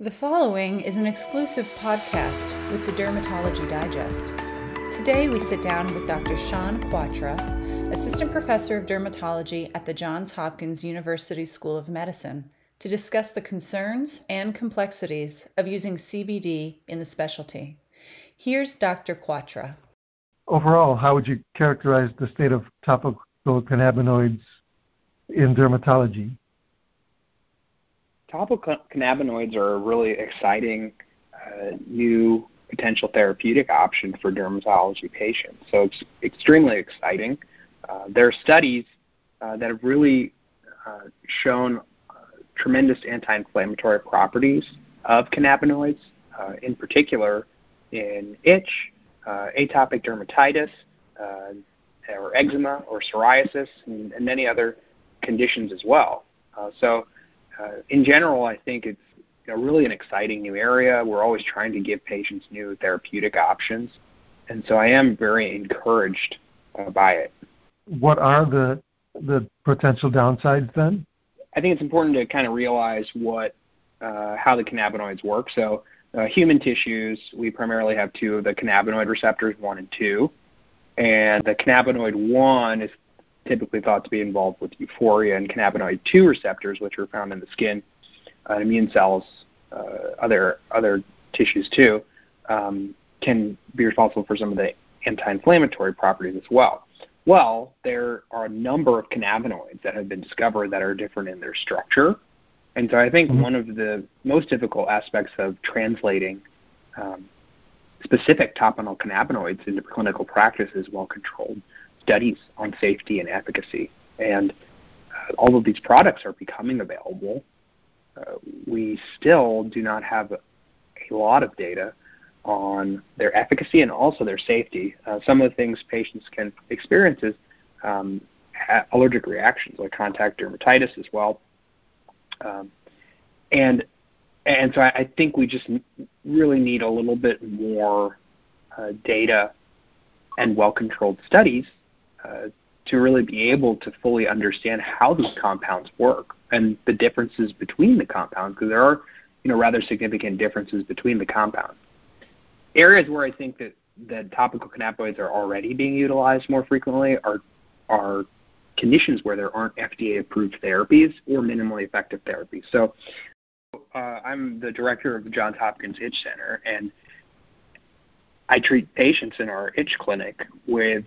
The following is an exclusive podcast with the Dermatology Digest. Today we sit down with Dr. Shawn Kwatra, Assistant Professor of Dermatology at the Johns Hopkins University School of Medicine, to discuss the concerns and complexities of using CBD in the specialty. Here's Dr. Kwatra. Overall, how would you characterize the state of topical cannabinoids in dermatology? Topical cannabinoids are a really exciting uh, new potential therapeutic option for dermatology patients. So it's extremely exciting. Uh, there are studies uh, that have really uh, shown uh, tremendous anti-inflammatory properties of cannabinoids, uh, in particular in itch, atopic dermatitis, or eczema or psoriasis, and, and, many other conditions as well. so in general, I think it's you know, really an exciting new area. We're always trying to give patients new therapeutic options, and so I am very encouraged uh, by it. What are the the potential downsides then? I think it's important to kind of realize what uh, how the cannabinoids work. So, uh, human tissues, we primarily have two of the cannabinoid receptors, one and two, and the cannabinoid one is typically thought to be involved with euphoria and cannabinoid 2 receptors, which are found in the skin, uh, immune cells, uh, other other tissues too, um, can be responsible for some of the anti-inflammatory properties as well. Well, there are a number of cannabinoids that have been discovered that are different in their structure, and so I think mm-hmm. one of the most difficult aspects of translating um, specific topical cannabinoids into clinical practice is well-controlled studies on safety and efficacy. And uh, of these products are becoming available. Uh, we still do not have a, a lot of data on their efficacy and also their safety. Uh, some of the things patients can experience is um, allergic reactions like contact dermatitis as well. Um, and and so I, I, think we just really need a little bit more uh, data and well-controlled studies to really be able to fully understand how these compounds work and the differences between the compounds, because there are, you know, rather significant differences between the compounds. Areas where I think that, that topical cannabinoids are already being utilized more frequently are are conditions where there aren't FDA-approved therapies or minimally effective therapies. So, uh, I'm the director of the Johns Hopkins Itch Center, and I treat patients in our itch clinic with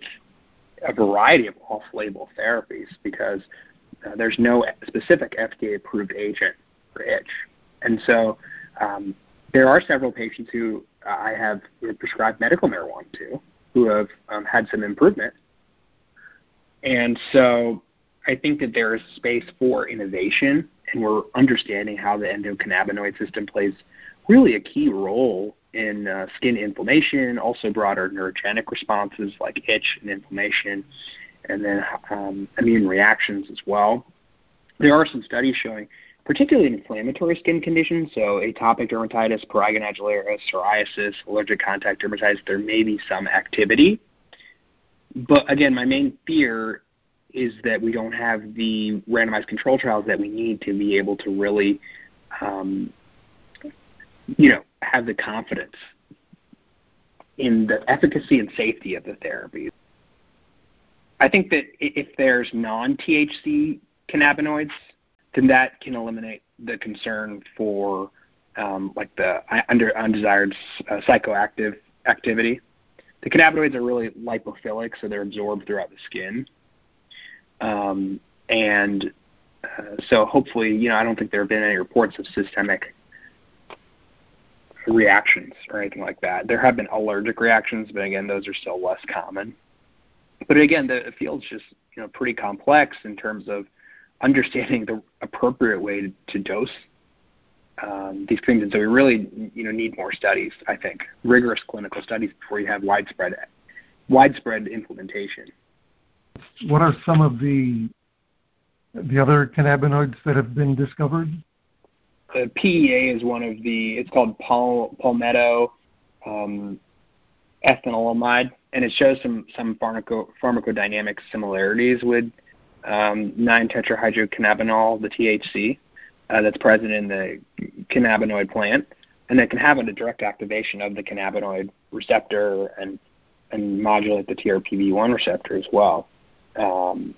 a variety of off-label therapies because uh, there's no specific FDA-approved agent for itch, and so um, there are several patients who I have prescribed medical marijuana to who have um, had some improvement, and so I think that there is space for innovation, and we're understanding how the endocannabinoid system plays really a key role in uh, skin inflammation, also broader neurogenic responses like itch and inflammation, and then um, immune reactions as well. There are some studies showing, particularly in inflammatory skin conditions, so atopic dermatitis, prurigo nodularis, psoriasis, allergic contact dermatitis, there may be some activity. But again, my main fear is that we don't have the randomized control trials that we need to be able to really um, you know, have the confidence in the efficacy and safety of the therapy. I think that if there's non-THC cannabinoids, then that can eliminate the concern for um, like the under undesired uh, psychoactive activity. The cannabinoids are really lipophilic, so they're absorbed throughout the skin. Um, and uh, so hopefully, you know, I don't think there have been any reports of systemic reactions or anything like that. There have been allergic reactions, but again, those are still less common. But again, the field's just you know pretty complex in terms of understanding the appropriate way to, to dose um, these things, and so we really you know need more studies. I think rigorous clinical studies before you have widespread widespread implementation. What are some of the the other cannabinoids that have been discovered? The PEA is one of the. It's called pal, palmitoyl um, ethanolamide, and it shows some some pharmaco, pharmacodynamic similarities with um, 9 tetrahydrocannabinol, the THC, uh, that's present in the cannabinoid plant, and it can have a direct activation of the cannabinoid receptor and and modulate the TRPV1 receptor as well. Um,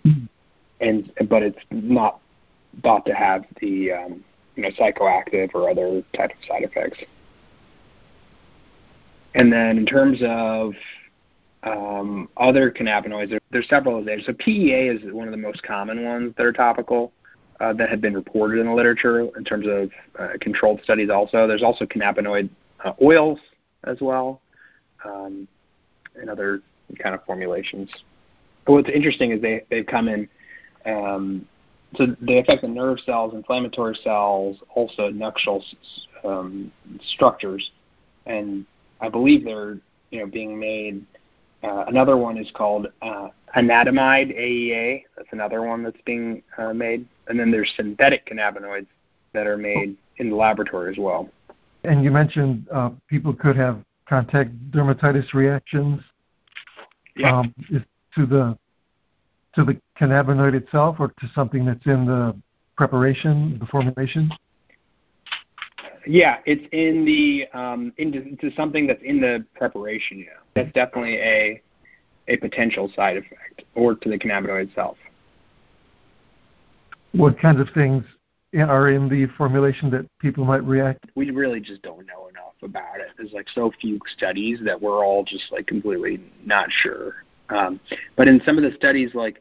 and but it's not thought to have the um, you know psychoactive or other type of side effects. And then in terms of um, other cannabinoids, there, there's several of those. So PEA is one of the most common ones that are topical uh, that have been reported in the literature in terms of uh, controlled studies. Also, there's also cannabinoid uh, oils as well, um, and other kind of formulations. But what's interesting is they they've come in. Um, so they affect the nerve cells, inflammatory cells, also nuptial um, structures, and I believe they're you know being made. Uh, another one is called uh, anandamide AEA. That's another one that's being uh, made, and then there's synthetic cannabinoids that are made in the laboratory as well. And you mentioned uh, people could have contact dermatitis reactions. Yeah. Um, to the to the cannabinoid itself, or to something that's in the preparation, the formulation. Yeah, it's in the um, into, into something that's in the preparation. Yeah, that's definitely a a potential side effect, or to the cannabinoid itself. What kinds of things are in the formulation that people might react? We really just don't know enough about it. There's like so few studies that we're all just like completely not sure. Um, but in some of the studies, like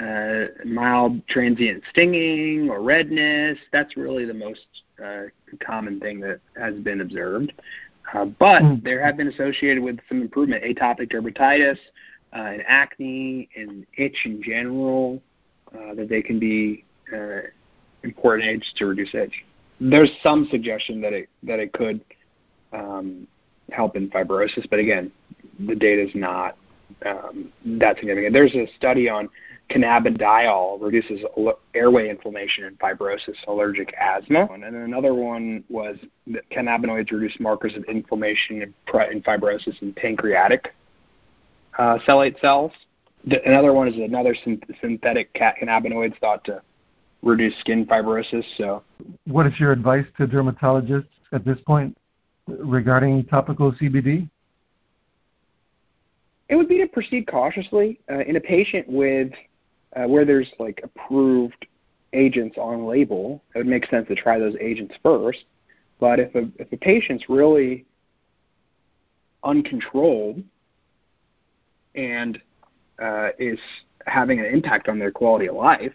uh, mild transient stinging or redness. That's really the most uh, common thing that has been observed. Uh, but mm. there have been associated with some improvement, atopic dermatitis, uh, and acne, and itch in general, uh, that they can be uh, important aids to reduce itch. There's some suggestion that it that it could um, help in fibrosis, but again, the data is not um, that significant. There's a study on cannabidiol reduces airway inflammation and fibrosis, allergic asthma. And then another one was that cannabinoids reduce markers of inflammation and, fibrosis in pancreatic uh, stellate cells. Another one is another synthetic cannabinoids thought to reduce skin fibrosis. So, what is your advice to dermatologists at this point regarding topical CBD? It would be to proceed cautiously uh, in a patient with uh, where there's like approved agents on label, it would make sense to try those agents first. But if a if a patient's really uncontrolled and uh, is having an impact on their quality of life,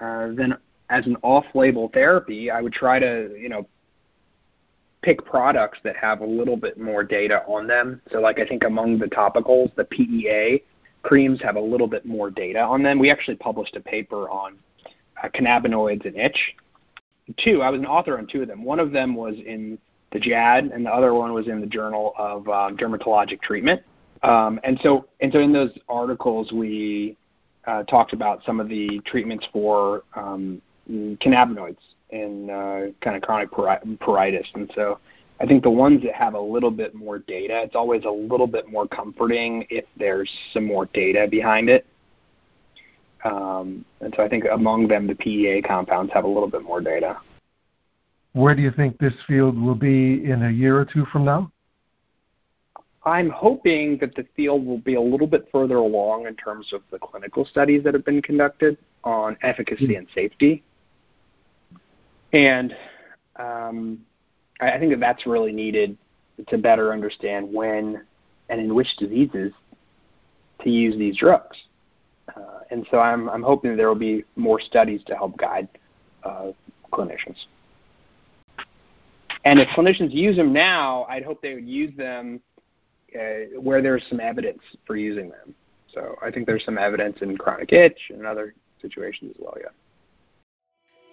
uh, then as an off-label therapy, I would try to you know pick products that have a little bit more data on them. So like I think among the topicals, the PEA creams have a little bit more data on them. We actually published a paper on uh, cannabinoids and itch. Two, I was an author on two of them. One of them was in the JAD, and the other one was in the Journal of um, Dermatologic Treatment. Um, and so, and so in those articles, we uh, talked about some of the treatments for um, cannabinoids in uh, kind of chronic pruritus. And so, I think the ones that have a little bit more data, it's always a little bit more comforting if there's some more data behind it. Um, and so I think among them, the PEA compounds have a little bit more data. Where do you think this field will be in a year or two from now? I'm hoping that the field will be a little bit further along in terms of the clinical studies that have been conducted on efficacy and safety. And um, I think that that's really needed to better understand when and in which diseases to use these drugs. Uh, and so I'm, I'm hoping there will be more studies to help guide uh, clinicians. And if clinicians use them now, I'd hope they would use them uh, where there's some evidence for using them. So I think there's some evidence in chronic itch and other situations as well, yeah.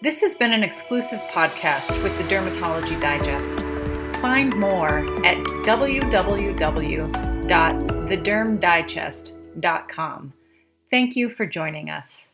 This has been an exclusive podcast with the Dermatology Digest. Find more at www.thedermdigest.com. Thank you for joining us.